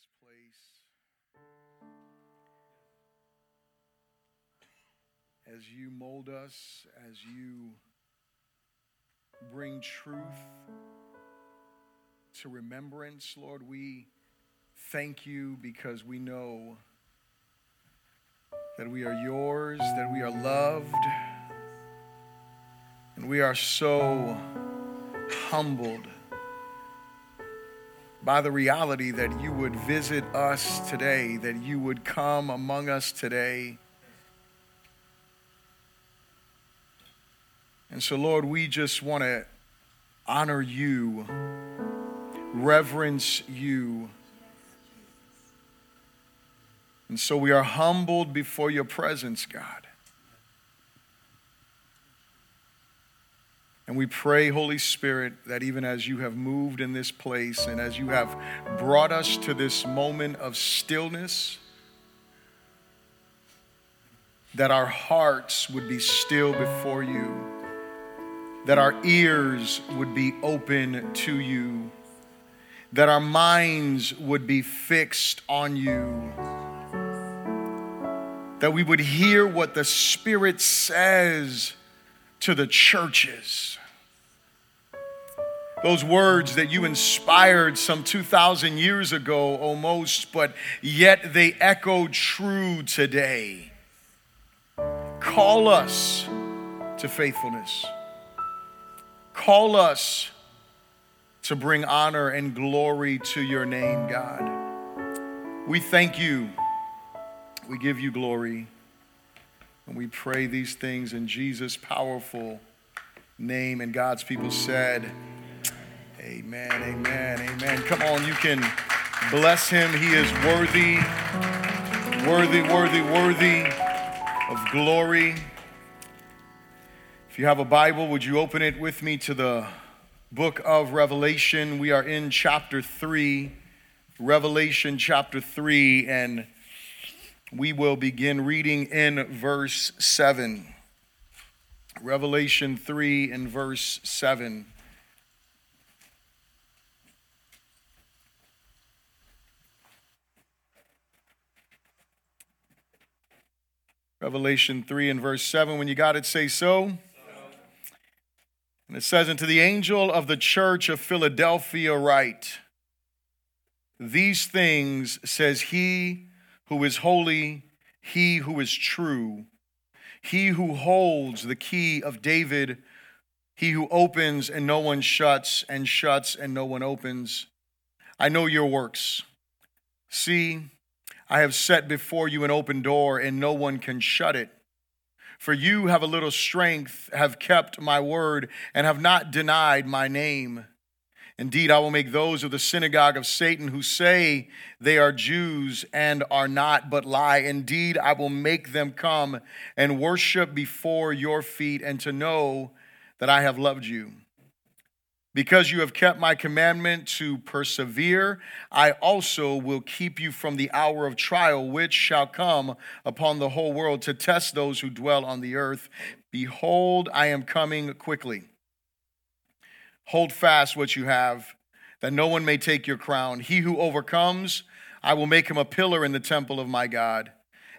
this place. As you mold us, as you bring truth to remembrance, Lord, we thank you because we know that we are yours, that we are loved, and we are so humbled by the reality that you would visit us today, that you would come among us today. And so, Lord, we just want to honor you, reverence you. And so we are humbled before your presence, God. And we pray, Holy Spirit, that even as you have moved in this place and as you have brought us to this moment of stillness, that our hearts would be still before you, that our ears would be open to you, that our minds would be fixed on you, that we would hear what the Spirit says to the churches those words that you inspired some 2,000 years ago almost, but yet they echo true today. Call us to faithfulness. Call us to bring honor and glory to your name, God. We thank you. We give you glory. And we pray these things in Jesus' powerful name. And God's people said, Amen, amen, amen. Come on, you can bless him. He is worthy, worthy, worthy, worthy of glory. If you have a Bible, would you open it with me to the book of Revelation? We are in chapter 3, Revelation chapter 3, and we will begin reading in verse 7. Revelation 3 and verse 7. Revelation 3 and verse 7. When you got it, say so. And it says, Unto the angel of the church of Philadelphia, write, These things says he who is holy, he who is true, he who holds the key of David, he who opens and no one shuts, and shuts and no one opens. I know your works. See, I have set before you an open door, and no one can shut it. For you have a little strength, have kept my word, and have not denied my name. Indeed, I will make those of the synagogue of Satan who say they are Jews and are not, but lie. Indeed, I will make them come and worship before your feet, and to know that I have loved you. Because you have kept my commandment to persevere, I also will keep you from the hour of trial which shall come upon the whole world to test those who dwell on the earth. Behold, I am coming quickly. Hold fast what you have, that no one may take your crown. He who overcomes, I will make him a pillar in the temple of my God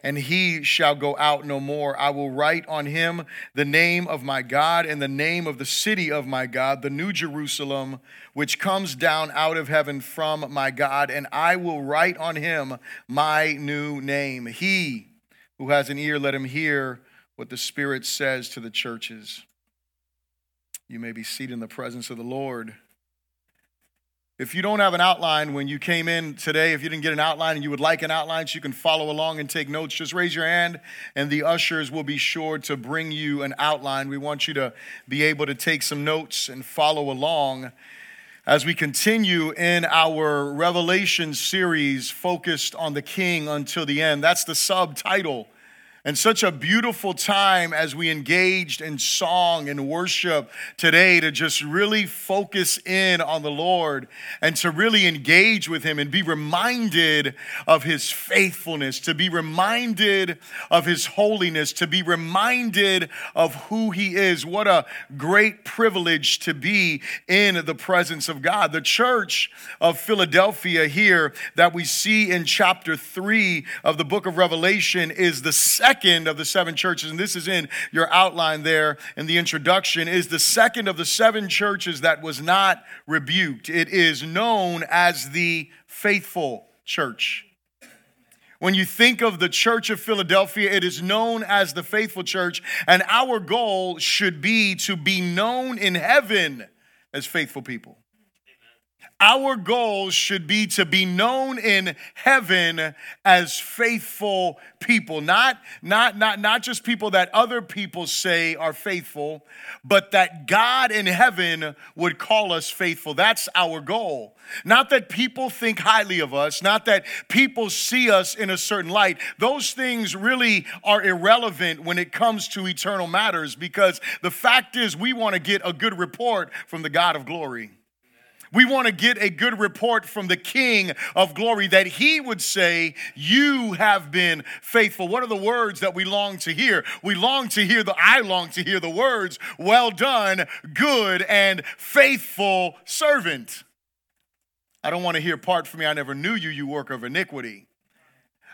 and he shall go out no more. I will write on him the name of my God and the name of the city of my God, the new Jerusalem, which comes down out of heaven from my God, and I will write on him my new name. He who has an ear, let him hear what the Spirit says to the churches. You may be seated in the presence of the Lord. If you don't have an outline when you came in today, if you didn't get an outline and you would like an outline so you can follow along and take notes, just raise your hand and the ushers will be sure to bring you an outline. We want you to be able to take some notes and follow along as we continue in our Revelation series focused on the King until the end. That's the subtitle And such a beautiful time as we engaged in song and worship today to just really focus in on the Lord and to really engage with Him and be reminded of His faithfulness, to be reminded of His holiness, to be reminded of who He is. What a great privilege to be in the presence of God. The church of Philadelphia here that we see in chapter 3 of the book of Revelation is the second second of the seven churches, and this is in your outline there in the introduction, is the second of the seven churches that was not rebuked. It is known as the faithful church. When you think of the church of Philadelphia, it is known as the faithful church, and our goal should be to be known in heaven as faithful people. Our goal should be to be known in heaven as faithful people. Not, not, not, not just people that other people say are faithful, but that God in heaven would call us faithful. That's our goal. Not that people think highly of us, not that people see us in a certain light. Those things really are irrelevant when it comes to eternal matters because the fact is, we want to get a good report from the God of glory. We want to get a good report from the King of glory that he would say, You have been faithful. What are the words that we long to hear? We long to hear the, I long to hear the words, Well done, good and faithful servant. I don't want to hear part from me, I never knew you, you work of iniquity.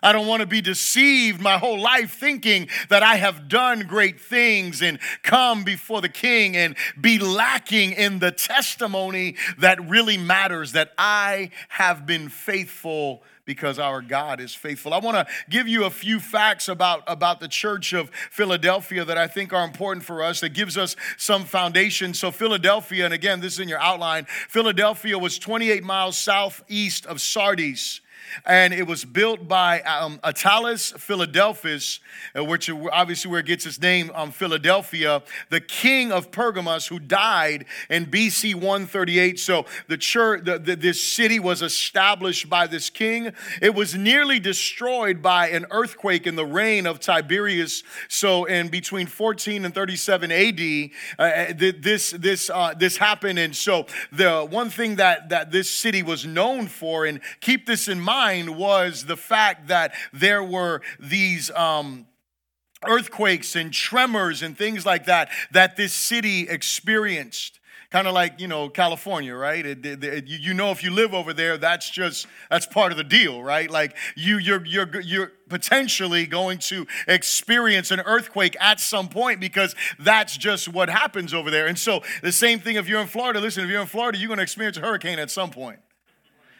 I don't want to be deceived my whole life thinking that I have done great things and come before the king and be lacking in the testimony that really matters that I have been faithful because our God is faithful. I want to give you a few facts about, about the church of Philadelphia that I think are important for us, that gives us some foundation. So, Philadelphia, and again, this is in your outline, Philadelphia was 28 miles southeast of Sardis and it was built by um, Attalus Philadelphus, uh, which obviously where it gets its name, um, Philadelphia, the king of Pergamos, who died in BC 138. So the church, the, the, this city was established by this king. It was nearly destroyed by an earthquake in the reign of Tiberius. So in between 14 and 37 AD, uh, uh this this uh, this happened, and so the one thing that that this city was known for, and keep this in mind mind was the fact that there were these. Um, earthquakes and tremors and things like that that this city experienced. Kind of like you know california right? It, it, it, you know if you live over there that's just that's part of the deal right? Like you you're you're you're potentially going to experience an earthquake at some point because that's just what happens over there. And so the same thing if you're in florida. Listen if you're in florida you're going to experience a hurricane at some point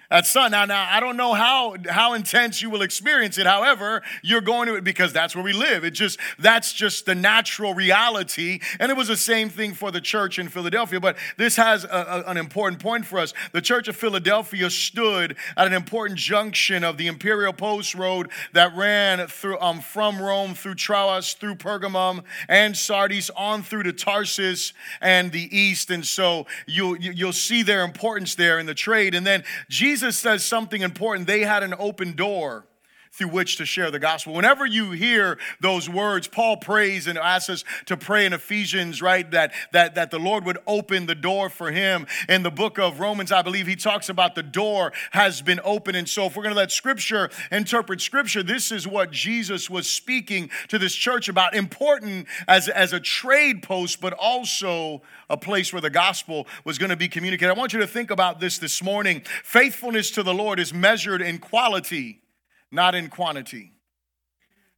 at sun. Now, now I don't know how how intense you will experience it. However, you're going to it because that's where we live. It just that's just the natural reality. And it was the same thing for the church in Philadelphia. But this has a, a, an important point for us. The church of Philadelphia stood at an important junction of the Imperial Post Road that ran through um, from Rome through Troas, through Pergamum and Sardis, on through to Tarsus and the east. And so you'll you'll see their importance there in the trade. And then Jesus Jesus says something important. They had an open door through which to share the gospel. Whenever you hear those words, Paul prays and asks us to pray in Ephesians, right? That, that, that the Lord would open the door for him. In the book of Romans, I believe he talks about the door has been open. And so, if we're to let scripture interpret scripture, this is what Jesus was speaking to this church about important as, as a trade post, but also a place where the gospel was going to be communicated. I want you to think about this this morning. Faithfulness to the Lord is measured in quality not in quantity.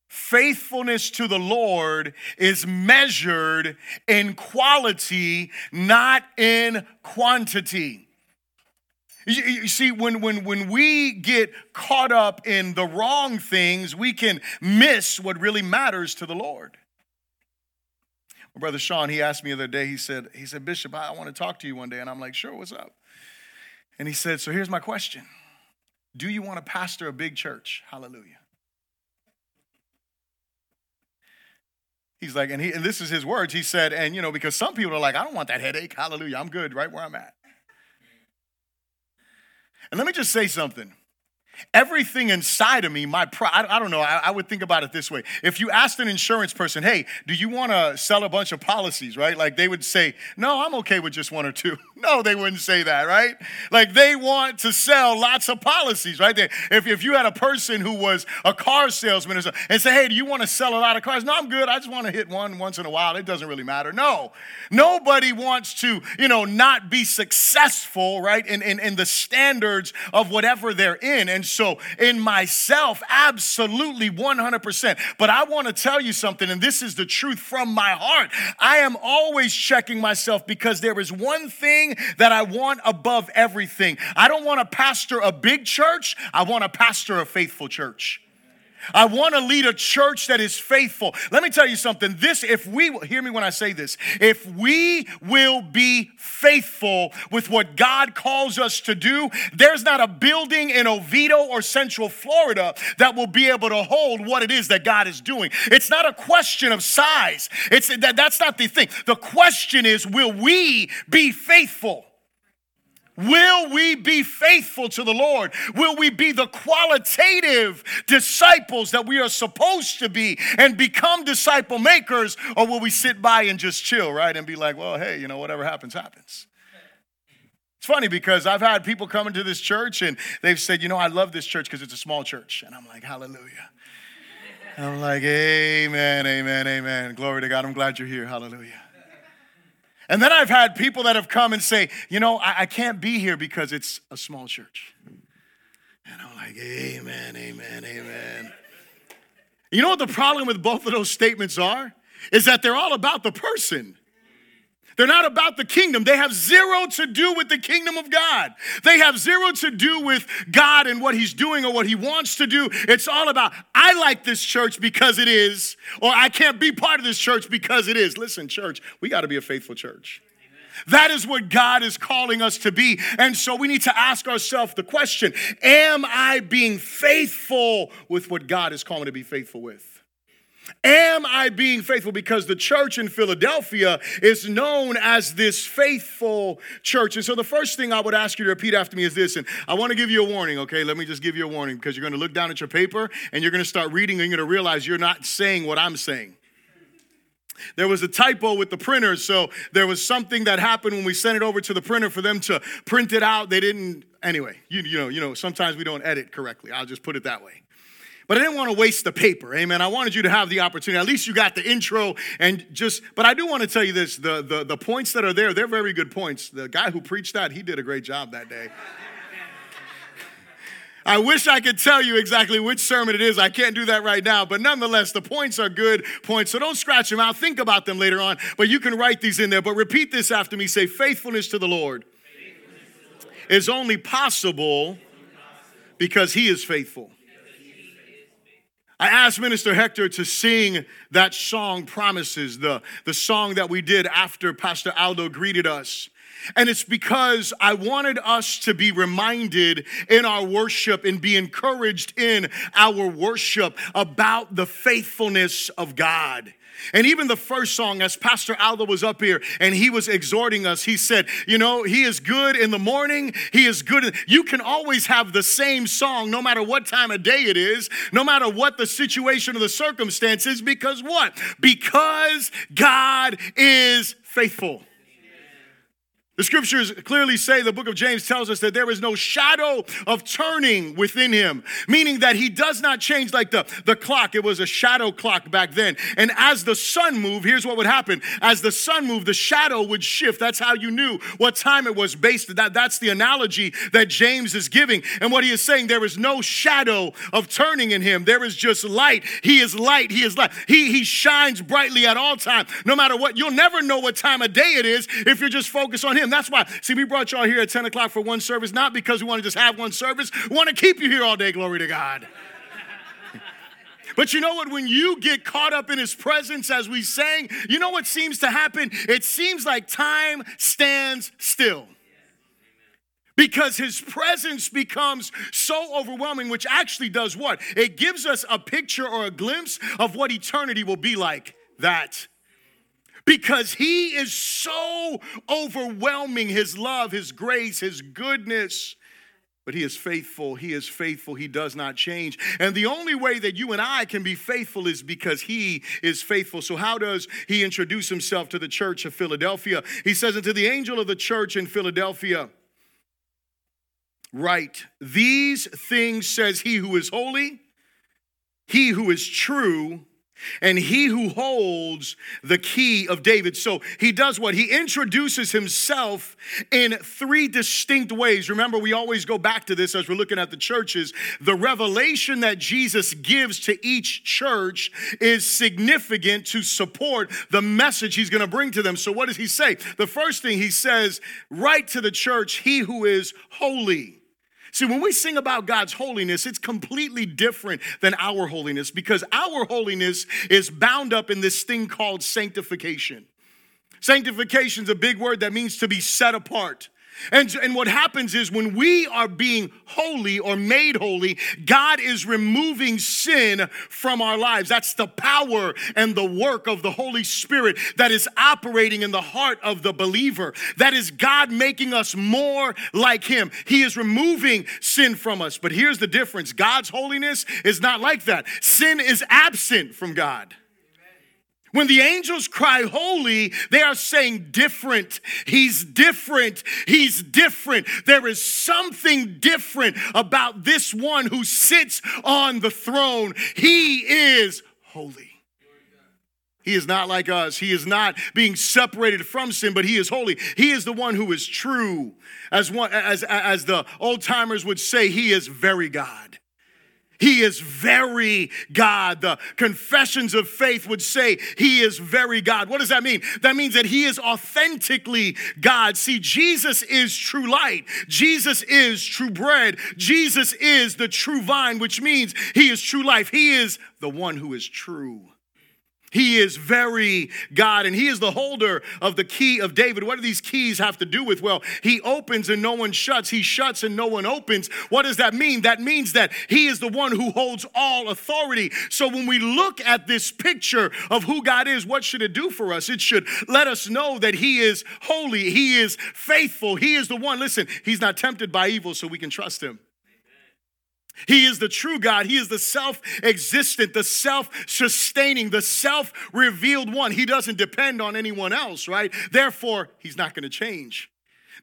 Faithfulness to the Lord is measured in quality, not in quantity. You, see, when, when, when we get caught up in the wrong things, we can miss what really matters to the Lord. My brother Sean, he asked me the other day, he said, he said, Bishop, I want to talk to you one day. And I'm like, sure, what's up? And he said, so here's my question. Do you want to pastor a big church? Hallelujah. He's like, and, he, and this is his words. He said, and you know, because some people are like, I don't want that headache. Hallelujah. I'm good right where I'm at. And let me just say something. Everything inside of me, my pride, I don't know, I, I, would think about it this way. If you asked an insurance person, hey, do you want to sell a bunch of policies, right? Like they would say, no, I'm okay with just one or two. no, they wouldn't say that, right? Like they want to sell lots of policies, right? They, if, if you had a person who was a car salesman or something, and say, hey, do you want to sell a lot of cars? No, I'm good. I just want to hit one once in a while. It doesn't really matter. No, nobody wants to, you know, not be successful, right, in, in, in the standards of whatever they're in. And so in myself, absolutely 100%. But I want to tell you something, and this is the truth from my heart. I am always checking myself because there is one thing that I want above everything. I don't want to pastor a big church, I want to pastor a faithful church. I want to lead a church that is faithful. Let me tell you something. This, if we, hear me when I say this, if we will be faithful with what God calls us to do, there's not a building in Oviedo or Central Florida that will be able to hold what it is that God is doing. It's not a question of size. It's that, that's not the thing. The question is, will we be faithful? Will we be faithful to the Lord? Will we be the qualitative disciples that we are supposed to be and become disciple makers? Or will we sit by and just chill, right? And be like, well, hey, you know, whatever happens, happens. It's funny because I've had people come into this church and they've said, you know, I love this church because it's a small church. And I'm like, hallelujah. I'm like, amen, amen, amen. Glory to God. I'm glad you're here. Hallelujah. And then I've had people that have come and say, you know, I, I can't be here because it's a small church. And I'm like, amen, amen, amen. You know what the problem with both of those statements are? Is that they're all about the person. They're not about the kingdom. They have zero to do with the kingdom of God. They have zero to do with God and what He's doing or what He wants to do. It's all about, I like this church because it is, or I can't be part of this church because it is. Listen, church, we got to be a faithful church. That is what God is calling us to be. And so we need to ask ourselves the question Am I being faithful with what God is calling me to be faithful with? Am I being faithful? Because the church in Philadelphia is known as this faithful church. And so the first thing I would ask you to repeat after me is this, and I want to give you a warning, okay? Let me just give you a warning because you're going to look down at your paper and you're going to start reading and you're going to realize you're not saying what I'm saying. There was a typo with the printer, so there was something that happened when we sent it over to the printer for them to print it out. They didn't anyway, you, you know, you know, sometimes we don't edit correctly. I'll just put it that way. But I didn't want to waste the paper. Amen. I wanted you to have the opportunity. At least you got the intro and just, but I do want to tell you this the, the, the points that are there, they're very good points. The guy who preached that, he did a great job that day. I wish I could tell you exactly which sermon it is. I can't do that right now, but nonetheless, the points are good points. So don't scratch them out. Think about them later on, but you can write these in there. But repeat this after me say, faithfulness to the Lord, to the Lord. is only possible because He is faithful. I asked Minister Hector to sing that song, Promises, the, the song that we did after Pastor Aldo greeted us. And it's because I wanted us to be reminded in our worship and be encouraged in our worship about the faithfulness of God. And even the first song, as Pastor Aldo was up here and he was exhorting us, he said, You know, he is good in the morning, he is good. You can always have the same song no matter what time of day it is, no matter what the situation or the circumstances, because what? Because God is faithful. The scriptures clearly say, the book of James tells us that there is no shadow of turning within him, meaning that he does not change like the, the clock. It was a shadow clock back then. And as the sun moved, here's what would happen. As the sun moved, the shadow would shift. That's how you knew what time it was based. That, that's the analogy that James is giving. And what he is saying, there is no shadow of turning in him. There is just light. He is light. He is light. He, he shines brightly at all times. No matter what, you'll never know what time of day it is if you're just focused on him. That's why, see, we brought y'all here at 10 o'clock for one service, not because we want to just have one service. We want to keep you here all day, glory to God. But you know what? When you get caught up in his presence as we sang, you know what seems to happen? It seems like time stands still. Because his presence becomes so overwhelming, which actually does what? It gives us a picture or a glimpse of what eternity will be like. That because he is so overwhelming his love, his grace, his goodness. but he is faithful. He is faithful. He does not change. And the only way that you and I can be faithful is because he is faithful. So, how does he introduce himself to the church of Philadelphia? He says, unto the angel of the church in Philadelphia, Write, these things says he who is holy, he who is true, and he who holds the key of David. So he does what? He introduces himself in three distinct ways. Remember, we always go back to this as we're looking at the churches. The revelation that Jesus gives to each church is significant to support the message he's going to bring to them. So, what does he say? The first thing he says, write to the church, he who is holy. See, when we sing about God's holiness, it's completely different than our holiness because our holiness is bound up in this thing called sanctification. Sanctification is a big word that means to be set apart. And, and what happens is when we are being holy or made holy, God is removing sin from our lives. That's the power and the work of the Holy Spirit that is operating in the heart of the believer. That is God making us more like Him. He is removing sin from us. But here's the difference God's holiness is not like that, sin is absent from God. When the angels cry holy, they are saying different. He's different. He's different. There is something different about this one who sits on the throne. He is holy. He is not like us. He is not being separated from sin, but he is holy. He is the one who is true. As one as as the old timers would say, he is very God. He is very God. The confessions of faith would say he is very God. What does that mean? That means that he is authentically God. See, Jesus is true light. Jesus is true bread. Jesus is the true vine, which means he is true life. He is the one who is true. He is very God, and He is the holder of the key of David. What do these keys have to do with? Well, He opens and no one shuts. He shuts and no one opens. What does that mean? That means that He is the one who holds all authority. So when we look at this picture of who God is, what should it do for us? It should let us know that He is holy, He is faithful, He is the one. Listen, He's not tempted by evil, so we can trust Him. He is the true God. He is the self existent, the self sustaining, the self revealed one. He doesn't depend on anyone else, right? Therefore, he's not going to change.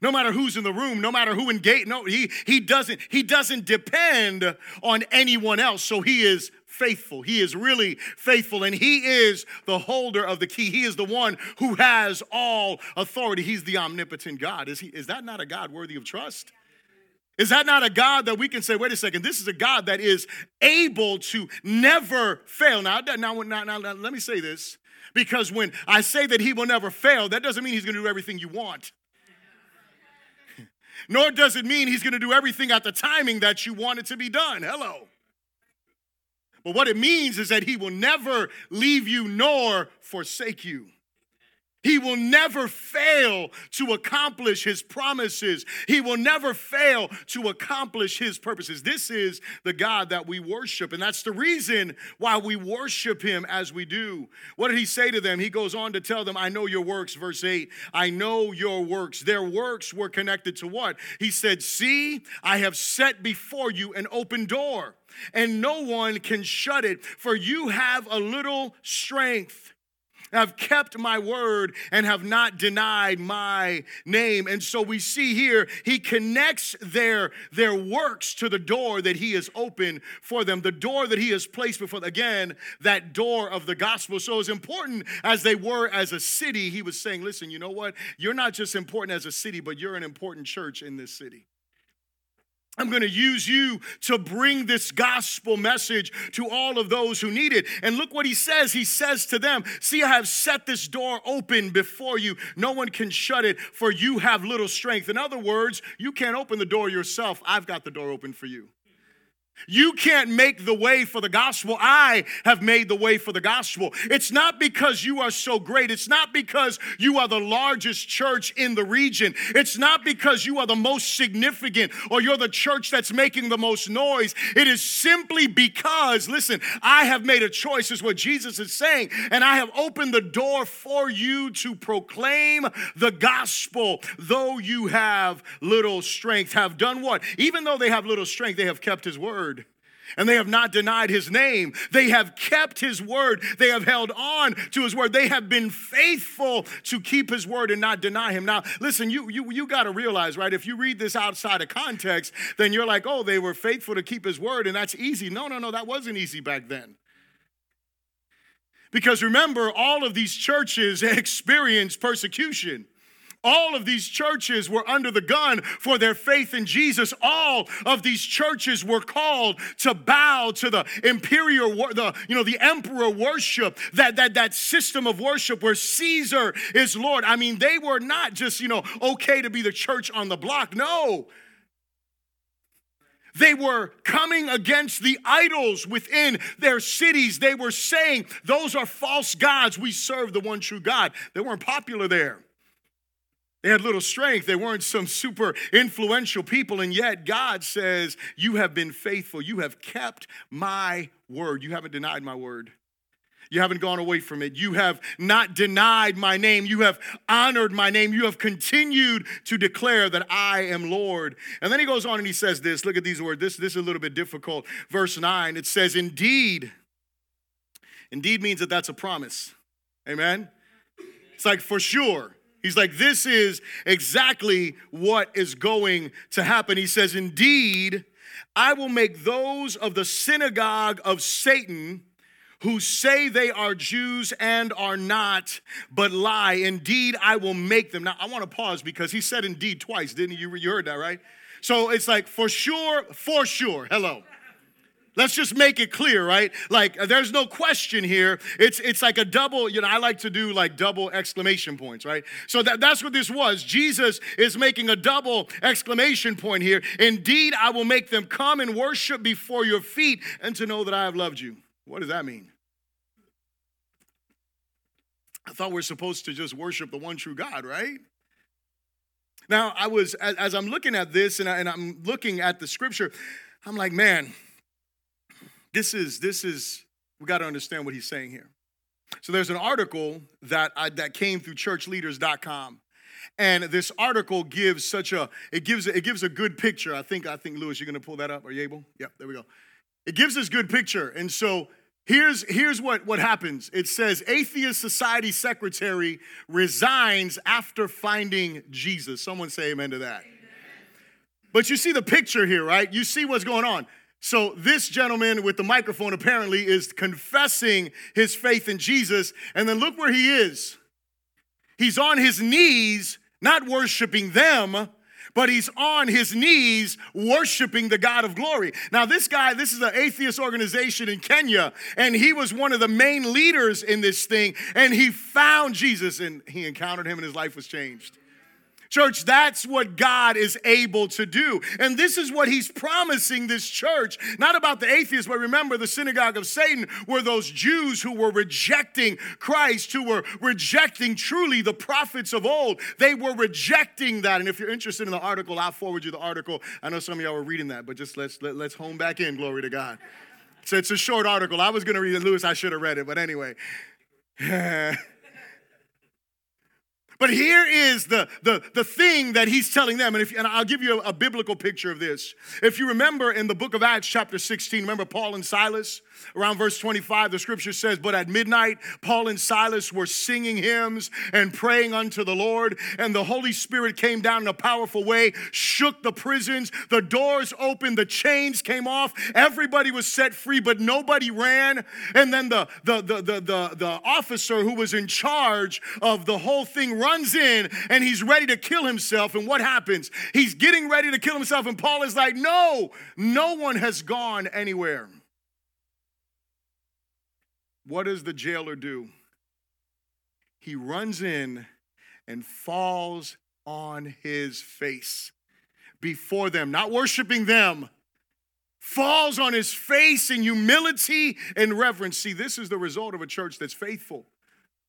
No matter who's in the room, no matter who engage, no, he, he doesn't, he doesn't depend on anyone else. So he is faithful. He is really faithful, and he is the holder of the key. He is the one who has all authority. He's the omnipotent God. Is, he, is that not a God worthy of trust? Is that not a God that we can say, wait a second, this is a God that is able to never fail? Now, now, now, now, now let me say this, because when I say that he will never fail, that doesn't mean he's going to do everything you want. Nor does it mean he's going to do everything at the timing that you want it to be done. Hello. But what it means is that he will never leave you nor forsake you. He will never fail to accomplish his promises. He will never fail to accomplish his purposes. This is the God that we worship, and that's the reason why we worship him as we do. What did he say to them? He goes on to tell them, I know your works, verse 8. I know your works. Their works were connected to what? He said, See, I have set before you an open door, and no one can shut it, for you have a little strength have kept my word and have not denied my name. And so we see here, he connects their, their works to the door that he has opened for them, the door that he has placed before. Again, that door of the gospel. So, as important as they were as a city, he was saying, listen, you know what? You're not just important as a city, but you're an important church in this city. I'm going to use you to bring this gospel message to all of those who need it. And look what he says. He says to them, See, I have set this door open before you. No one can shut it, for you have little strength. In other words, you can't open the door yourself. I've got the door open for you. You can't make the way for the gospel. I have made the way for the gospel. It's not because you are so great. It's not because you are the largest church in the region. It's not because you are the most significant or you're the church that's making the most noise. It is simply because, listen, I have made a choice, is what Jesus is saying, and I have opened the door for you to proclaim the gospel, though you have little strength. Have done what? Even though they have little strength, they have kept his word and they have not denied his name. They have kept his word. They have held on to his word. They have been faithful to keep his word and not deny him. Now, listen, you you you got to realize, right? If you read this outside of context, then you're like, "Oh, they were faithful to keep his word and that's easy." No, no, no, that wasn't easy back then. Because remember, all of these churches experienced persecution. All of these churches were under the gun for their faith in Jesus. All of these churches were called to bow to the imperial, the you know, the emperor worship, that that that system of worship where Caesar is Lord. I mean, they were not just you know okay to be the church on the block. No. They were coming against the idols within their cities. They were saying, Those are false gods. We serve the one true God. They weren't popular there. They had little strength. They weren't some super influential people. And yet, God says, You have been faithful. You have kept my word. You haven't denied my word. You haven't gone away from it. You have not denied my name. You have honored my name. You have continued to declare that I am Lord. And then he goes on and he says this. Look at these words. This, this is a little bit difficult. Verse 9 it says, Indeed. Indeed means that that's a promise. Amen? It's like for sure. He's like, this is exactly what is going to happen. He says, Indeed, I will make those of the synagogue of Satan who say they are Jews and are not, but lie. Indeed, I will make them. Now, I want to pause because he said indeed twice, didn't he? You heard that, right? So it's like for sure, for sure. Hello. Let's just make it clear, right? Like there's no question here. It's it's like a double, you know, I like to do like double exclamation points, right? So that, that's what this was. Jesus is making a double exclamation point here. Indeed, I will make them come and worship before your feet and to know that I have loved you. What does that mean? I thought we're supposed to just worship the one true God, right? Now, I was, as, as I'm looking at this and, I, and I'm looking at the scripture, I'm like, man, this is, this is, we got to understand what he's saying here. So there's an article that I, that came through churchleaders.com. And this article gives such a it gives it gives a good picture. I think I think Lewis, you're gonna pull that up. Are you able? Yep, there we go. It gives this good picture. And so here's here's what, what happens. It says Atheist Society Secretary resigns after finding Jesus. Someone say amen to that. Amen. But you see the picture here, right? You see what's going on. So, this gentleman with the microphone apparently is confessing his faith in Jesus. And then look where he is. He's on his knees, not worshiping them, but he's on his knees worshiping the God of glory. Now, this guy, this is an atheist organization in Kenya, and he was one of the main leaders in this thing. And he found Jesus and he encountered him, and his life was changed. Church, that's what God is able to do. And this is what he's promising this church. Not about the atheists, but remember the synagogue of Satan were those Jews who were rejecting Christ, who were rejecting truly the prophets of old. They were rejecting that. And if you're interested in the article, I'll forward you the article. I know some of y'all were reading that, but just let's let, us let us home back in, glory to God. So it's a short article. I was going to read it, Lewis. I should have read it, but anyway. But here is the, the, the thing that he's telling them. And, if, and I'll give you a, a biblical picture of this. If you remember in the book of Acts, chapter 16, remember Paul and Silas? Around verse 25, the scripture says, But at midnight, Paul and Silas were singing hymns and praying unto the Lord, and the Holy Spirit came down in a powerful way, shook the prisons, the doors opened, the chains came off, everybody was set free, but nobody ran. And then the, the, the, the, the, the officer who was in charge of the whole thing runs in and he's ready to kill himself. And what happens? He's getting ready to kill himself, and Paul is like, No, no one has gone anywhere. What does the jailer do? He runs in and falls on his face before them, not worshiping them, falls on his face in humility and reverence. See, this is the result of a church that's faithful.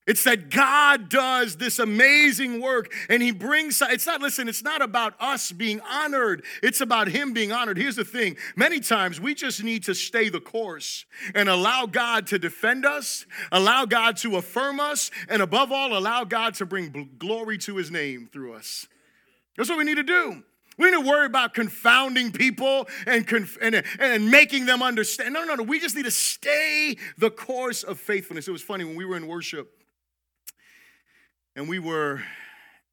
It's that God does this amazing work and He brings, it's not, listen, it's not about us being honored. It's about Him being honored. Here's the thing many times we just need to stay the course and allow God to defend us, allow God to affirm us, and above all, allow God to bring glory to His name through us. That's what we need to do. We need to worry about confounding people and, conf- and, and making them understand. No, no, no. We just need to stay the course of faithfulness. It was funny when we were in worship and we were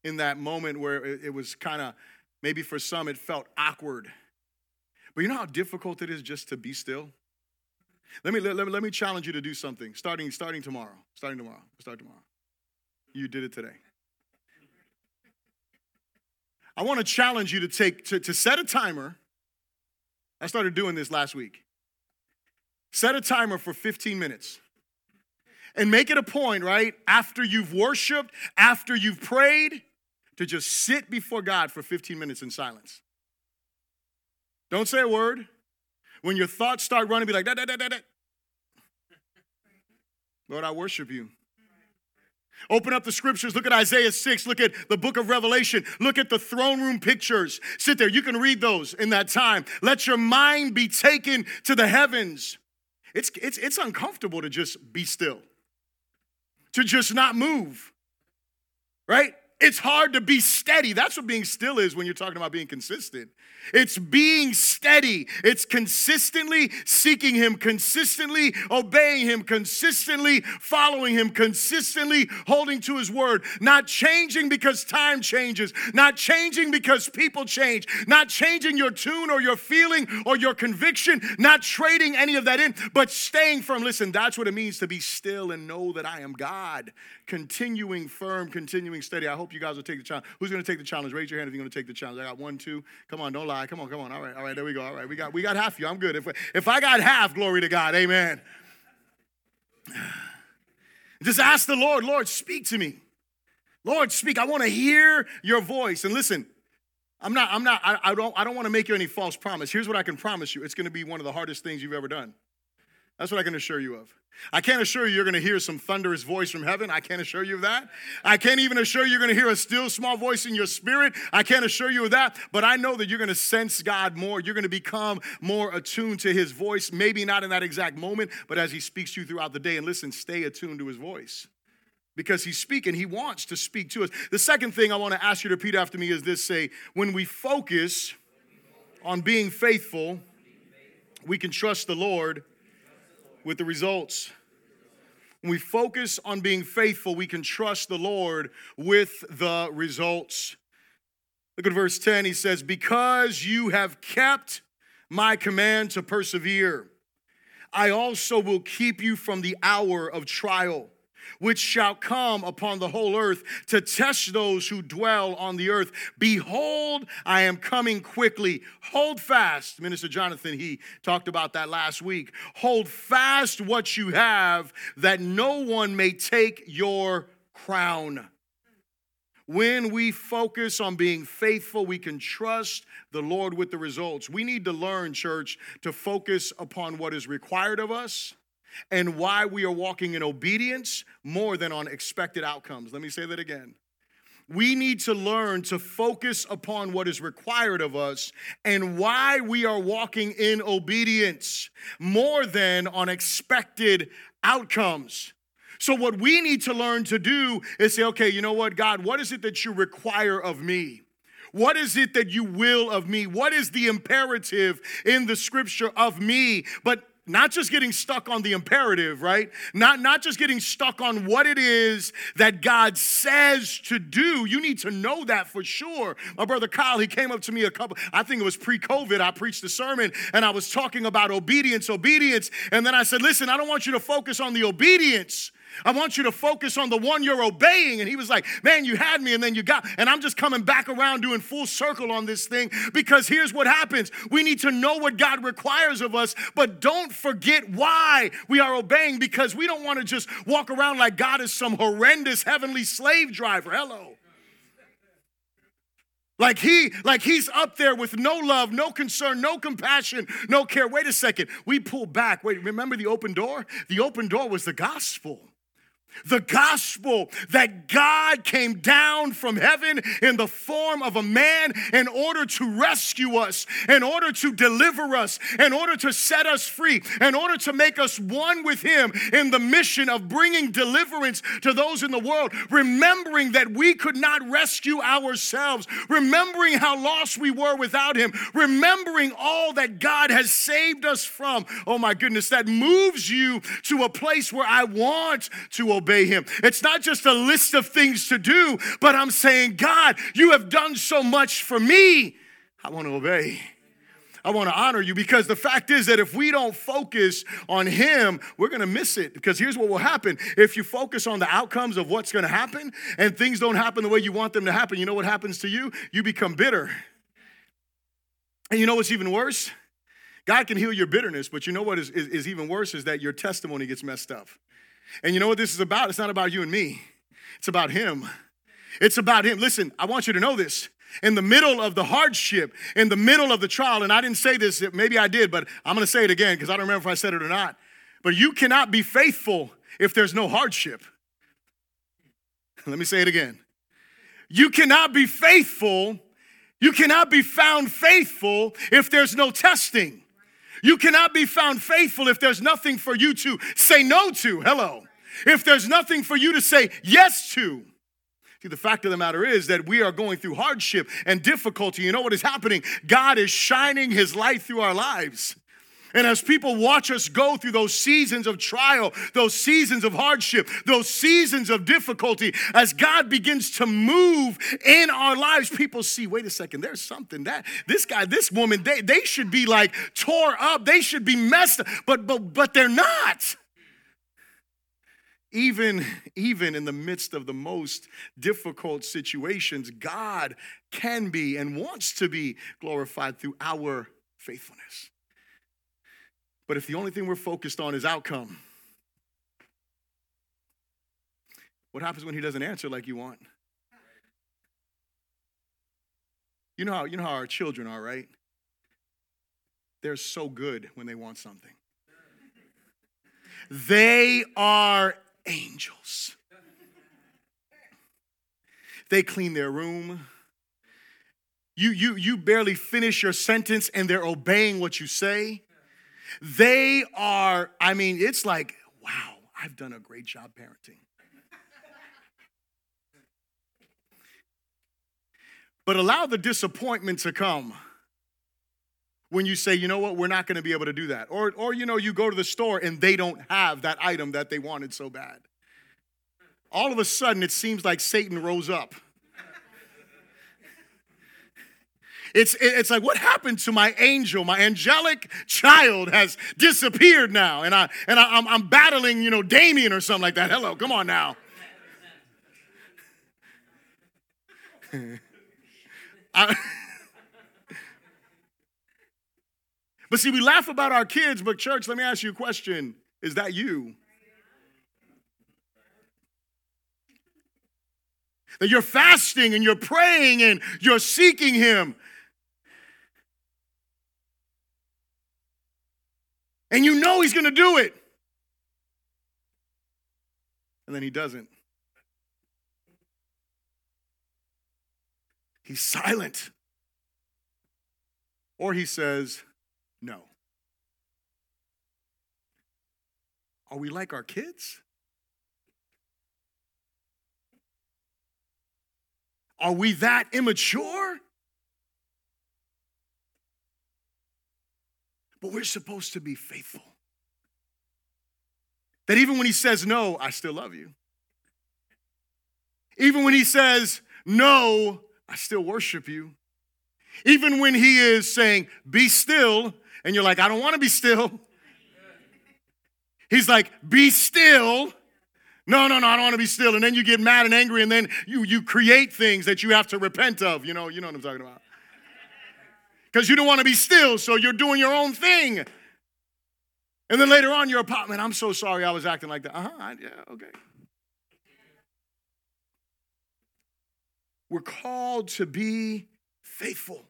in that moment where it, was kind of, maybe for some, it felt awkward. But you know how difficult it is just to be still? Let me, let, me, let me challenge you to do something starting, starting tomorrow. Starting tomorrow. Start tomorrow. You did it today. I want to challenge you to take to, to set a timer. I started doing this last week. Set a timer for 15 minutes and make it a point, right? After you've worshiped, after you've prayed, to just sit before God for 15 minutes in silence. Don't say a word. When your thoughts start running, be like, da, da, da, da, da. Lord, I worship you. Open up the scriptures. Look at Isaiah 6. Look at the book of Revelation. Look at the throne room pictures. Sit there. You can read those in that time. Let your mind be taken to the heavens. It's, it's, it's uncomfortable to just be still to just not move, right? It's hard to be steady. That's what being still is when you're talking about being consistent. It's being steady. It's consistently seeking Him, consistently obeying Him, consistently following Him, consistently holding to His word, not changing because time changes, not changing because people change, not changing your tune or your feeling or your conviction, not trading any of that in, but staying firm. Listen, that's what it means to be still and know that I am God. Continuing firm, continuing steady. I hope you guys will take the challenge. Who's going to take the challenge? Raise your hand if you're going to take the challenge. I got one, two. Come on, don't lie. Come on, come on. All right, all right, there we go. All right, we got we got half you. I'm good. If if I got half, glory to God. Amen. Just ask the Lord, Lord, speak to me. Lord, speak. I want to hear your voice. And listen, I'm not, I'm not, I, I don't, I don't want to make you any false promise. Here's what I can promise you. It's going to be one of the hardest things you've ever done. That's what I can assure you of. I can't assure you you're going to hear some thunderous voice from heaven. I can't assure you of that. I can't even assure you you're going to hear a still small voice in your spirit. I can't assure you of that. But I know that you're going to sense God more. You're going to become more attuned to his voice. Maybe not in that exact moment, but as he speaks to you throughout the day. And listen, stay attuned to his voice because he's speaking. He wants to speak to us. The second thing I want to ask you to repeat after me is this say, when we focus on being faithful, we can trust the Lord with the results. When we focus on being faithful, we can trust the Lord with the results. Look at verse 10. He says, Because you have kept my command to persevere, I also will keep you from the hour of trial which shall come upon the whole earth to test those who dwell on the earth. Behold, I am coming quickly. Hold fast. Minister Jonathan, he talked about that last week. Hold fast what you have, that no one may take your crown. When we focus on being faithful, we can trust the Lord with the results. We need to learn, church, to focus upon what is required of us and why we are walking in obedience more than on expected outcomes. Let me say that again. We need to learn to focus upon what is required of us and why we are walking in obedience more than on expected outcomes. So, what we need to learn to do is say, okay, you know what, God, what is it that you require of me? What is it that you will of me? What is the imperative in the scripture of me? But not just getting stuck on the imperative, right? Not, not just getting stuck on what it is that God says to do. You need to know that for sure. My brother Kyle, he came up to me a couple, I think it was pre COVID. I preached a sermon and I was talking about obedience, obedience. And then I said, listen, I don't want you to focus on the obedience. I want you to focus on the one you're obeying. And he was like, Man, you had me, and then you got, and I'm just coming back around doing full circle on this thing because here's what happens. We need to know what God requires of us, but don't forget why we are obeying because we don't want to just walk around like God is some horrendous heavenly slave driver. Hello. Like he, like he's up there with no love, no concern, no compassion, no care. Wait a second. We pull back. Wait, remember the open door? The open door was the gospel the gospel that God came down from heaven in the form of a man in order to rescue us, in order to deliver us, in order to set us free, in order to make us one with Him in the mission of bringing deliverance to those in the world, remembering that we could not rescue ourselves, remembering how lost we were without Him, remembering all that God has saved us from. Oh my goodness, that moves you to a place where I want to obey obey Him. It's not just a list of things to do, but I'm saying, God, you have done so much for me. I want to obey. I want to honor you because the fact is that if we don't focus on Him, we're going to miss it. Because here's what will happen if you focus on the outcomes of what's going to happen and things don't happen the way you want them to happen, you know what happens to you? You become bitter. And you know what's even worse? God can heal your bitterness, but you know what is, is, is even worse is that your testimony gets messed up. And you know what this is about? It's not about you and me, it's about Him. It's about Him. Listen, I want you to know this. In the middle of the hardship, in the middle of the trial, and I didn't say this, maybe I did, but I'm gonna say it again because I don't remember if I said it or not. But you cannot be faithful if there's no hardship. Let me say it again. You cannot be faithful, you cannot be found faithful if there's no testing. You cannot be found faithful if there's nothing for you to say no to. Hello. If there's nothing for you to say yes to. See, the fact of the matter is that we are going through hardship and difficulty. You know what is happening? God is shining His light through our lives. And as people watch us go through those seasons of trial, those seasons of hardship, those seasons of difficulty, as God begins to move in our lives, people see, wait a second, there's something that this guy, this woman, they, they should be like tore up, they should be messed up, but but but they're not. Even, even in the midst of the most difficult situations, God can be and wants to be glorified through our faithfulness. But if the only thing we're focused on is outcome, what happens when he doesn't answer like you want? You know how you know how our children are, right? They're so good when they want something. They are angels. They clean their room. You, you, you barely finish your sentence and they're obeying what you say. They are, I mean, it's like, wow, I've done a great job parenting. but allow the disappointment to come when you say, you know what, we're not going to be able to do that. Or, or, you know, you go to the store and they don't have that item that they wanted so bad. All of a sudden, it seems like Satan rose up. It's, it's like, what happened to my angel? My angelic child has disappeared now. And, I, and I, I'm, I'm battling, you know, Damien or something like that. Hello, come on now. I, but see, we laugh about our kids, but church, let me ask you a question. Is that you? That you're fasting and you're praying and you're seeking Him. And you know he's going to do it. And then he doesn't. He's silent. Or he says, no. Are we like our kids? Are we that immature? But we're supposed to be faithful. That even when he says no, I still love you. Even when he says no, I still worship you. Even when he is saying, be still, and you're like, I don't want to be still. He's like, be still. No, no, no, I don't want to be still. And then you get mad and angry, and then you, you create things that you have to repent of. You know, you know what I'm talking about because you don't want to be still, so you're doing your own thing. And then later on, you're a man, I'm so sorry I was acting like that. Uh huh, yeah, okay. We're called to be faithful.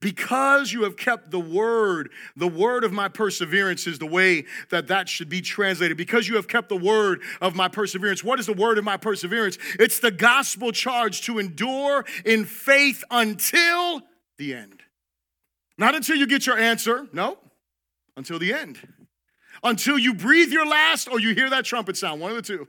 Because you have kept the word, the word of my perseverance is the way that that should be translated. Because you have kept the word of my perseverance. What is the word of my perseverance? It's the gospel charge to endure in faith until the end. Not until you get your answer, no, until the end. Until you breathe your last or you hear that trumpet sound, one of the two.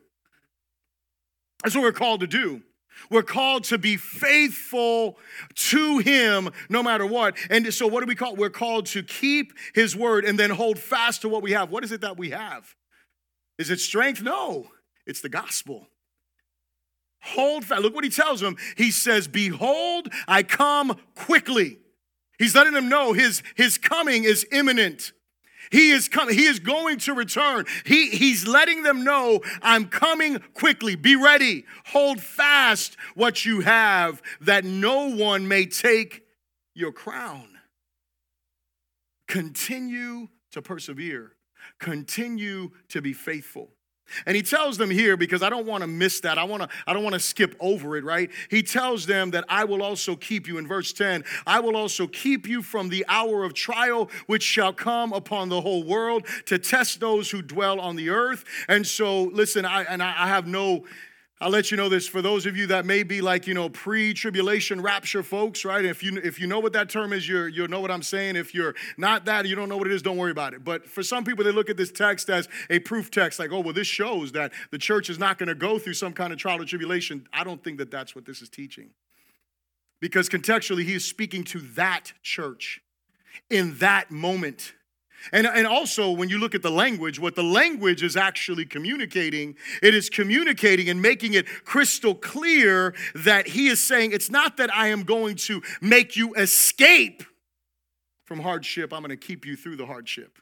That's what we're called to do. We're called to be faithful to Him no matter what. And so, what do we call? We're called to keep His word and then hold fast to what we have. What is it that we have? Is it strength? No, it's the gospel. Hold fast. Look what He tells them. He says, Behold, I come quickly. He's letting them know his, his coming is imminent. He is coming. He is going to return. He, he's letting them know, I'm coming quickly. Be ready. Hold fast what you have, that no one may take your crown. Continue to persevere. Continue to be faithful. And he tells them here because I don't want to miss that. I want to I don't want to skip over it, right? He tells them that I will also keep you in verse 10. I will also keep you from the hour of trial which shall come upon the whole world to test those who dwell on the earth. And so listen, I and I, I have no I'll let you know this for those of you that may be like, you know, pre-tribulation rapture folks, right? If you if you know what that term is, you you'll know what I'm saying. If you're not that, you don't know what it is, don't worry about it. But for some people, they look at this text as a proof text, like, oh, well, this shows that the church is not going to go through some kind of trial or tribulation. I don't think that that's what this is teaching. Because contextually, he is speaking to that church in that moment. And, and also, when you look at the language, what the language is actually communicating, it is communicating and making it crystal clear that he is saying, It's not that I am going to make you escape from hardship, I'm going to keep you through the hardship.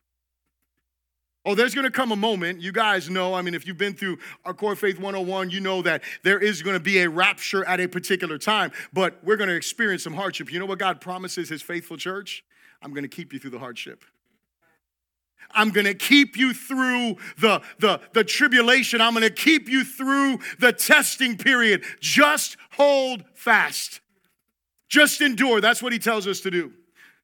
Oh, there's going to come a moment, you guys know, I mean, if you've been through our Core Faith 101, you know that there is going to be a rapture at a particular time, but we're going to experience some hardship. You know what God promises his faithful church? I'm going to keep you through the hardship. I'm going to keep you through the, the, the tribulation. I'm going to keep you through the testing period. Just hold fast. Just endure. That's what he tells us to do.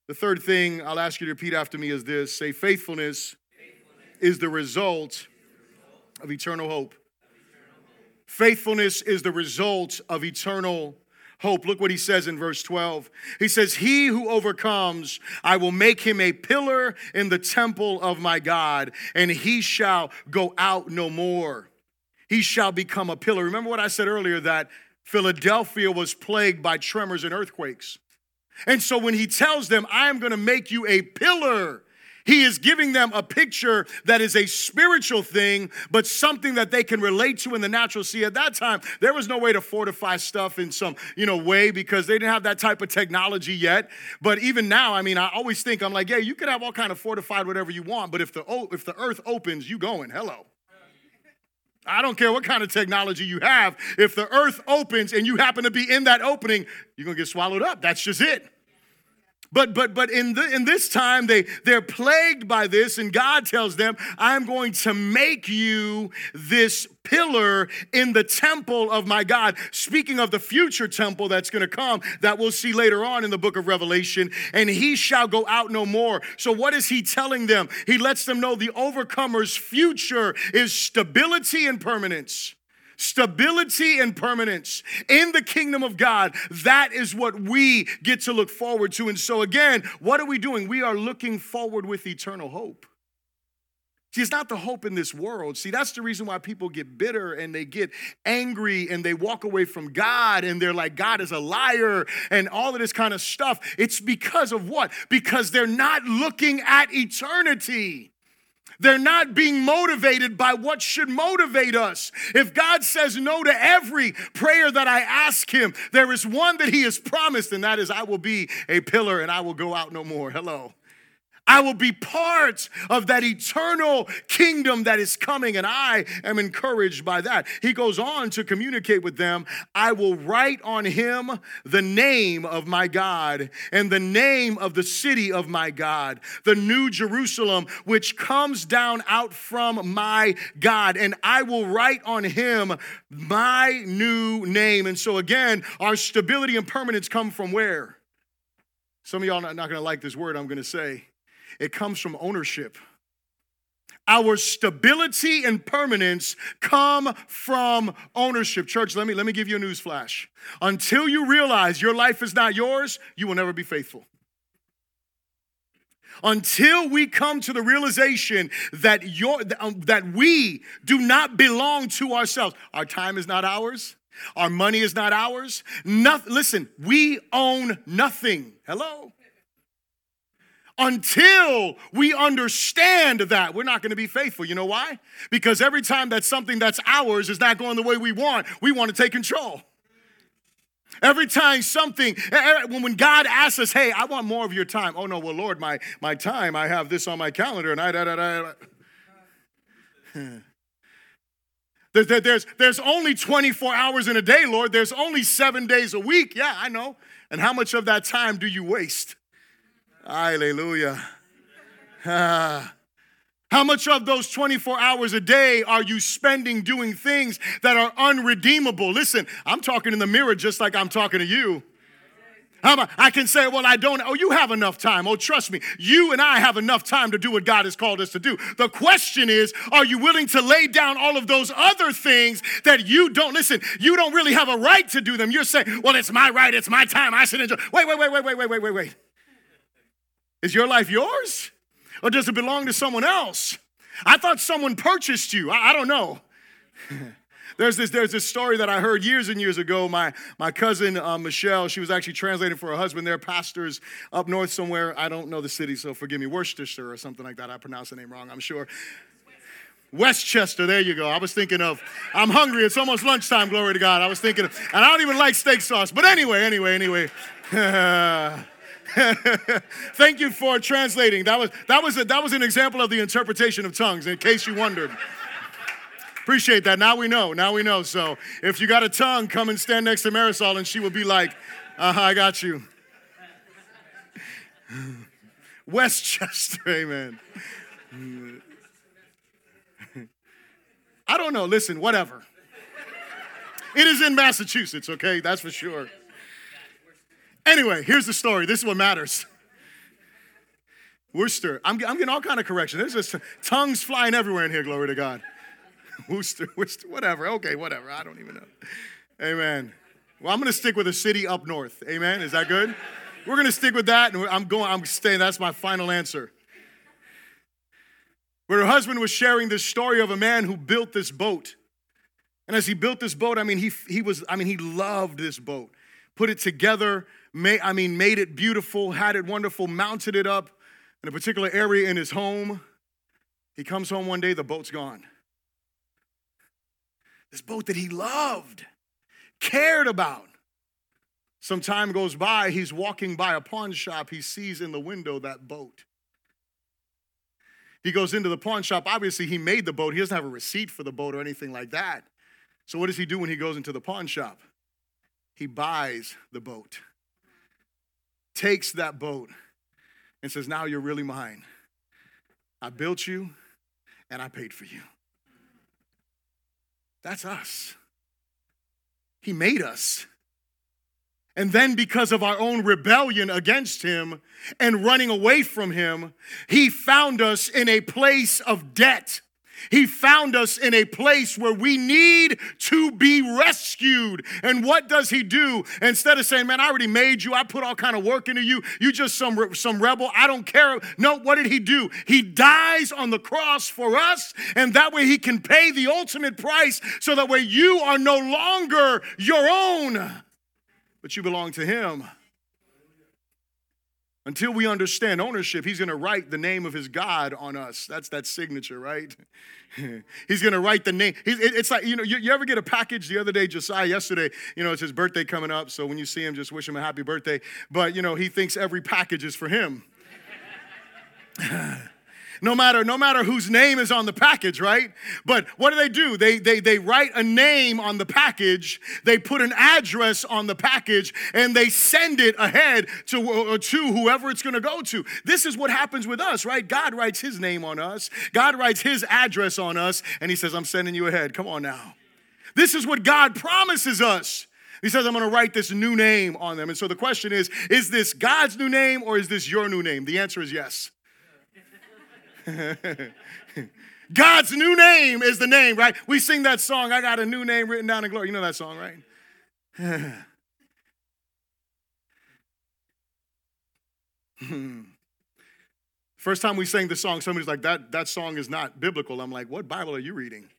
The third thing I'll ask you to repeat after me is this say, faithfulness, faithfulness. is the result of eternal hope. Faithfulness is the result of eternal hope. Look what he says in verse 12. He says, He who overcomes, I will make him a pillar in the temple of my God, and he shall go out no more. He shall become a pillar. Remember what I said earlier that Philadelphia was plagued by tremors and earthquakes. And so when he tells them, I am going to make you a pillar he is giving them a picture that is a spiritual thing, but something that they can relate to in the natural. See, at that time, there was no way to fortify stuff in some, you know, way because they didn't have that type of technology yet. But even now, I mean, I always think I'm like, yeah, you could have all kind of fortified whatever you want, but if the if the earth opens, you going, hello. I don't care what kind of technology you have. If the earth opens and you happen to be in that opening, you're going to get swallowed up. That's just it. But but but in the, in this time they they're plagued by this and God tells them I'm going to make you this pillar in the temple of my God speaking of the future temple that's going to come that we'll see later on in the book of Revelation and he shall go out no more. So what is he telling them? He lets them know the overcomer's future is stability and permanence stability and permanence in the kingdom of God. That is what we get to look forward to. And so, again, what are we doing? We are looking forward with eternal hope. See, it's not the hope in this world. See, that's the reason why people get bitter and they get angry and they walk away from God and they're like, God is a liar and all of this kind of stuff. It's because of what? Because they're not looking at eternity. They're not being motivated by what should motivate us. If God says no to every prayer that I ask Him, there is one that He has promised, and that is, I will be a pillar and I will go out no more. Hello. I will be part of that eternal kingdom that is coming, and I am encouraged by that. He goes on to communicate with them I will write on him the name of my God and the name of the city of my God, the new Jerusalem, which comes down out from my God, and I will write on him my new name. And so, again, our stability and permanence come from where? Some of y'all are not going to like this word I'm going to say. It comes from ownership. Our stability and permanence come from ownership. Church, let me, let me give you a news flash. Until you realize your life is not yours, you will never be faithful. Until we come to the realization that, your, um, that we do not belong to ourselves, our time is not ours, our money is not ours. Nothing, listen, we own nothing. Hello? Until we understand that, we're not going to be faithful. You know why? Because every time that something that's ours is not going the way we want, we want to take control. Every time something, when God asks us, hey, I want more of your time. Oh no, well, Lord, my, my time, I have this on my calendar and I, da, da, da, da There's, there's only 24 hours in a day, Lord. There's only seven days a week. Yeah, I know. And how much of that time do you waste? Hallelujah. Ah. How much of those 24 hours a day are you spending doing things that are unredeemable? Listen, I'm talking in the mirror just like I'm talking to you. I can say, well, I don't. Oh, you have enough time. Oh, trust me. You and I have enough time to do what God has called us to do. The question is, are you willing to lay down all of those other things that you don't, listen, you don't really have a right to do them. You're saying, well, it's my right. It's my time. I should enjoy. Wait, wait, wait, wait, wait, wait, wait, wait, wait. Is your life yours? Or does it belong to someone else? I thought someone purchased you. I, I don't know. There's this, there's this story that I heard years and years ago. My, my cousin uh, Michelle, she was actually translating for her husband. They're pastors up north somewhere. I don't know the city, so forgive me, Worcestershire or something like that. I pronounced the name wrong, I'm sure. Westchester, there you go. I was thinking of, I'm hungry. It's almost lunchtime, glory to God. I was thinking of, and I don't even like steak sauce. But anyway, anyway, anyway. Thank you for translating. That was, that, was a, that was an example of the interpretation of tongues, in case you wondered. Appreciate that. Now we know. Now we know. So if you got a tongue, come and stand next to Marisol, and she will be like, uh huh, I got you. Westchester, amen. I don't know. Listen, whatever. It is in Massachusetts, okay? That's for sure. Anyway, here's the story. This is what matters. Worcester. I'm, I'm getting all kind of correction. There's just tongues flying everywhere in here, glory to God. Worcester, Worcester, whatever. Okay, whatever. I don't even know. Amen. Well, I'm going to stick with a city up north. Amen. Is that good? We're going to stick with that, and I'm going. I'm staying. That's my final answer. Where her husband was sharing this story of a man who built this boat, and as he built this boat, I mean, he he was. I mean, he loved this boat. Put it together. Made, I mean, made it beautiful. Had it wonderful. Mounted it up in a particular area in his home. He comes home one day. The boat's gone. This boat that he loved, cared about. Some time goes by, he's walking by a pawn shop. He sees in the window that boat. He goes into the pawn shop. Obviously, he made the boat. He doesn't have a receipt for the boat or anything like that. So, what does he do when he goes into the pawn shop? He buys the boat, takes that boat, and says, Now you're really mine. I built you and I paid for you. That's us. He made us. And then, because of our own rebellion against Him and running away from Him, He found us in a place of debt. He found us in a place where we need to be rescued. And what does he do? Instead of saying, "Man, I already made you. I put all kind of work into you. You just some some rebel. I don't care." No, what did he do? He dies on the cross for us, and that way he can pay the ultimate price so that way you are no longer your own, but you belong to him. Until we understand ownership, he's going to write the name of his God on us. That's that signature, right? he's going to write the name. it's like, you know, you, you, ever get a package the other day, Josiah, yesterday, you know, it's his birthday coming up. So when you see him, just wish him a happy birthday. But, you know, he thinks every package is for him. no matter no matter whose name is on the package right? But what do they do? They they they write a name on the package they put an address on the package and they send it ahead to uh, to whoever it's going to go to. This is what happens with us right? God writes his name on us. God writes his address on us and he says i'm sending you ahead. Come on now. This is what god promises us. He says, I'm going to write this new name on them. And so the question is is this God's new name or is this your new name? The answer is yes. God's new name is the name, right? We sing that song, I got a new name written down in glory. You know that song, right? First time we sang the song, somebody's like, that, that song is not biblical. I'm like, what Bible are you reading?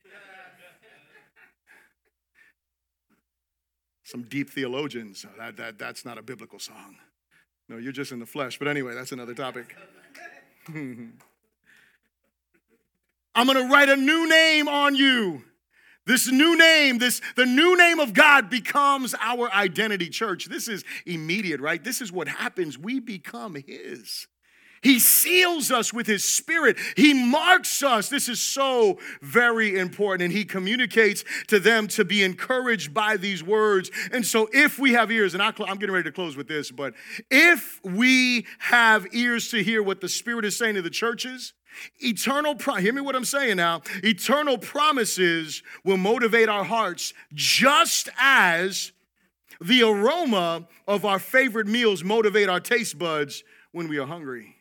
Some deep theologians, uh, that, that, that's not a biblical song. No, you're just in the flesh. But anyway, that's another topic. I'm going to write a new name on you. This new name, this the new name of God becomes our identity church. This is immediate, right? This is what happens. We become his. He seals us with His Spirit. He marks us. This is so very important. And He communicates to them to be encouraged by these words. And so, if we have ears, and I'm getting ready to close with this, but if we have ears to hear what the Spirit is saying to the churches, Eternal, pro- hear me what I'm saying now. Eternal promises will motivate our hearts just as the aroma of our favorite meals motivate our taste buds when we are hungry.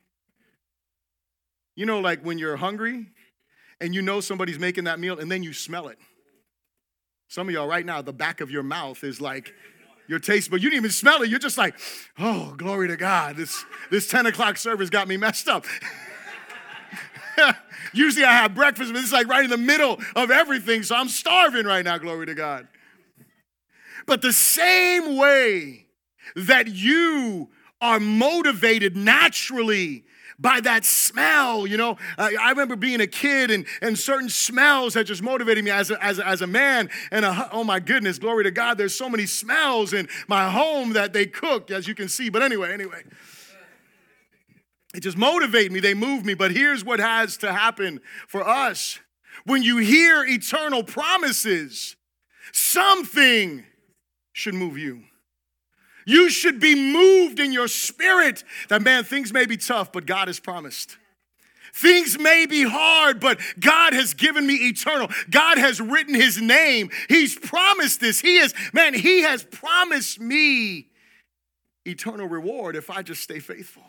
You know, like when you're hungry and you know somebody's making that meal and then you smell it. Some of y'all right now, the back of your mouth is like your taste, but you didn't even smell it. You're just like, oh, glory to God. This, this 10 o'clock service got me messed up. Usually I have breakfast, but it's like right in the middle of everything. So I'm starving right now, glory to God. But the same way that you are motivated naturally by that smell. You know, uh, I remember being a kid and, and certain smells that just motivated me as a, as a, as a man. And a, oh my goodness, glory to God, there's so many smells in my home that they cook, as you can see. But anyway, anyway. It just motivate me, they move me. But here's what has to happen for us. When you hear eternal promises, something should move you. You should be moved in your spirit that, man, things may be tough, but God has promised. Things may be hard, but God has given me eternal. God has written his name. He's promised this. He is, man, he has promised me eternal reward if I just stay faithful.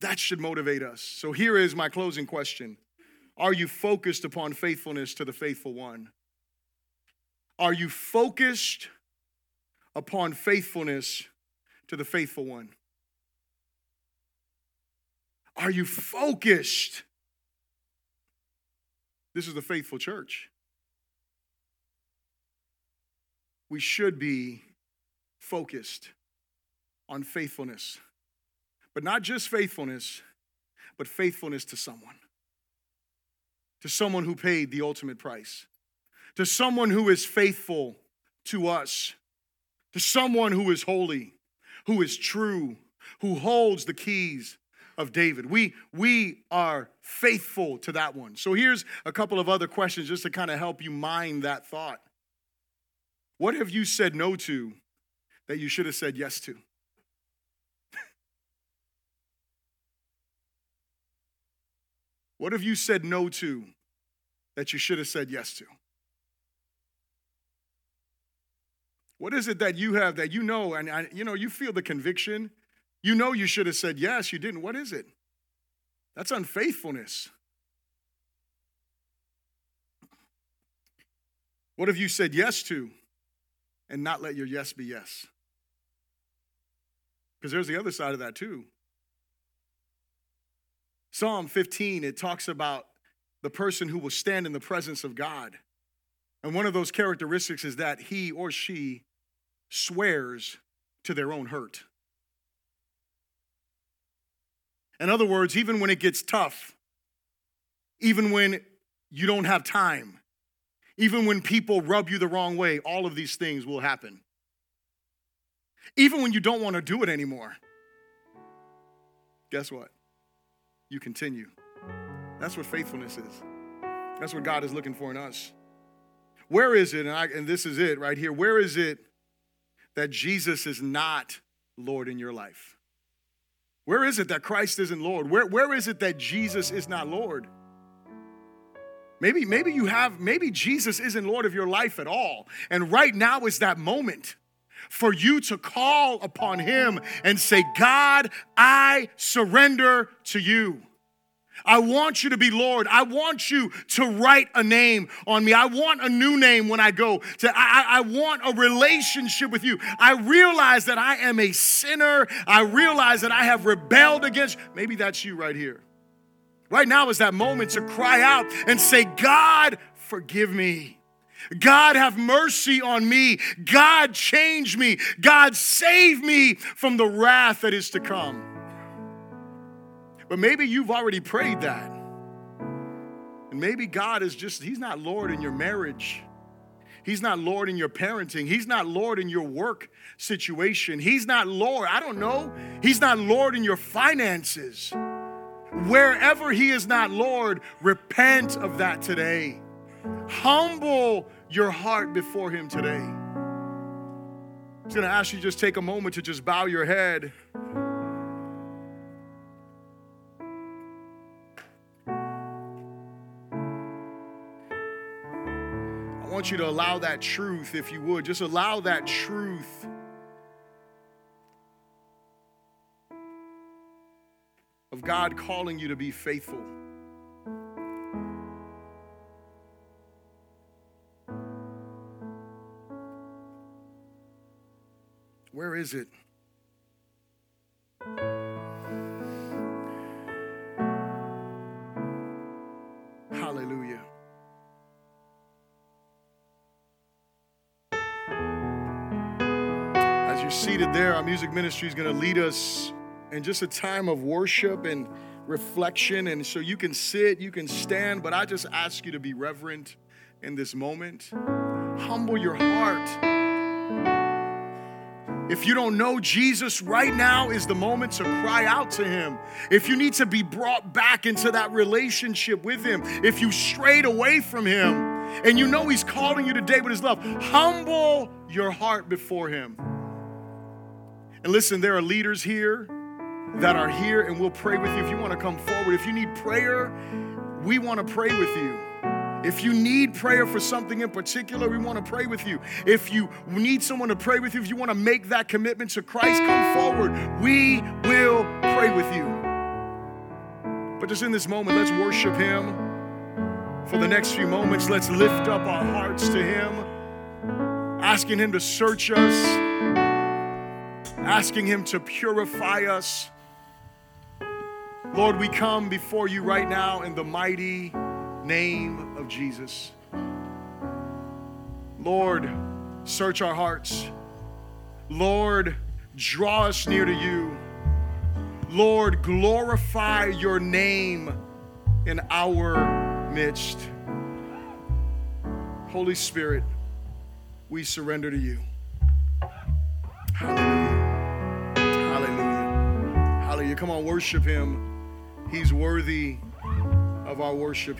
That should motivate us. So here is my closing question Are you focused upon faithfulness to the faithful one? Are you focused upon faithfulness to the faithful one? Are you focused? This is the faithful church. We should be focused on faithfulness, but not just faithfulness, but faithfulness to someone. To someone who paid the ultimate price, to someone who is faithful to us to someone who is holy, who is true, who holds the keys of David. We, we are faithful to that one. So here's a couple of other questions just to kind of help you mind that thought. What have you said no to that you should have said yes to? What have you said no to that you should have said yes to? What is it that you have that you know and, you know you feel the conviction? You know you should have said yes, you didn't. What is it? That's unfaithfulness. What have you said yes to and not let your yes be yes? Because there's the other side of that too. Psalm 15, it talks about the person who will stand in the presence of God. And one of those characteristics is that he or she swears to their own hurt. In other words, even when it gets tough, even when you don't have time, even when people rub you the wrong way, all of these things will happen. Even when you don't want to do it anymore, guess what? You continue. That's what faithfulness is. That's what God is looking for in us. Where is it? And, I, and this is it right here. Where is it that Jesus is not Lord in your life? Where is it that Christ isn't Lord? Where, where is it that Jesus is not Lord? Maybe, maybe you have, maybe Jesus isn't Lord of your life at all. And right now is that moment for you to call upon Him and say, God, I surrender to you. I want you to be Lord. I want you to write a name on me. I want a new name when I go. To, I, I want a relationship with you. I realize that I am a sinner. I realize that I have rebelled against. Maybe that's you right here. Right now is that moment to cry out and say, God, forgive me. God, have mercy on me. God, change me. God, save me from the wrath that is to come. But maybe you've already prayed that. And maybe God is just, He's not Lord in your marriage. He's not Lord in your parenting. He's not Lord in your work situation. He's not Lord, I don't know. He's not Lord in your finances. Wherever He is not Lord, repent of that today. Humble your heart before Him today. I'm going to ask you just take a moment to just bow your head. I want you to allow that truth, if you would, just allow that truth of God calling you to be faithful. Where is it? Hallelujah. As you're seated there, our music ministry is going to lead us in just a time of worship and reflection. And so you can sit, you can stand, but I just ask you to be reverent in this moment. Humble your heart. If you don't know Jesus, right now is the moment to cry out to Him. If you need to be brought back into that relationship with Him, if you strayed away from Him and you know He's calling you today with His love, humble your heart before Him. And listen, there are leaders here that are here, and we'll pray with you. If you want to come forward, if you need prayer, we want to pray with you. If you need prayer for something in particular, we want to pray with you. If you need someone to pray with you, if you want to make that commitment to Christ, come forward. We will pray with you. But just in this moment, let's worship Him. For the next few moments, let's lift up our hearts to Him, asking Him to search us, asking Him to purify us. Lord, we come before you right now in the mighty name of Jesus. Lord, search our hearts. Lord, draw us near to you. Lord, glorify your name in our midst. Holy Spirit, we surrender to you. Hallelujah. Hallelujah. Hallelujah. Come on, worship him. He's worthy of our worship.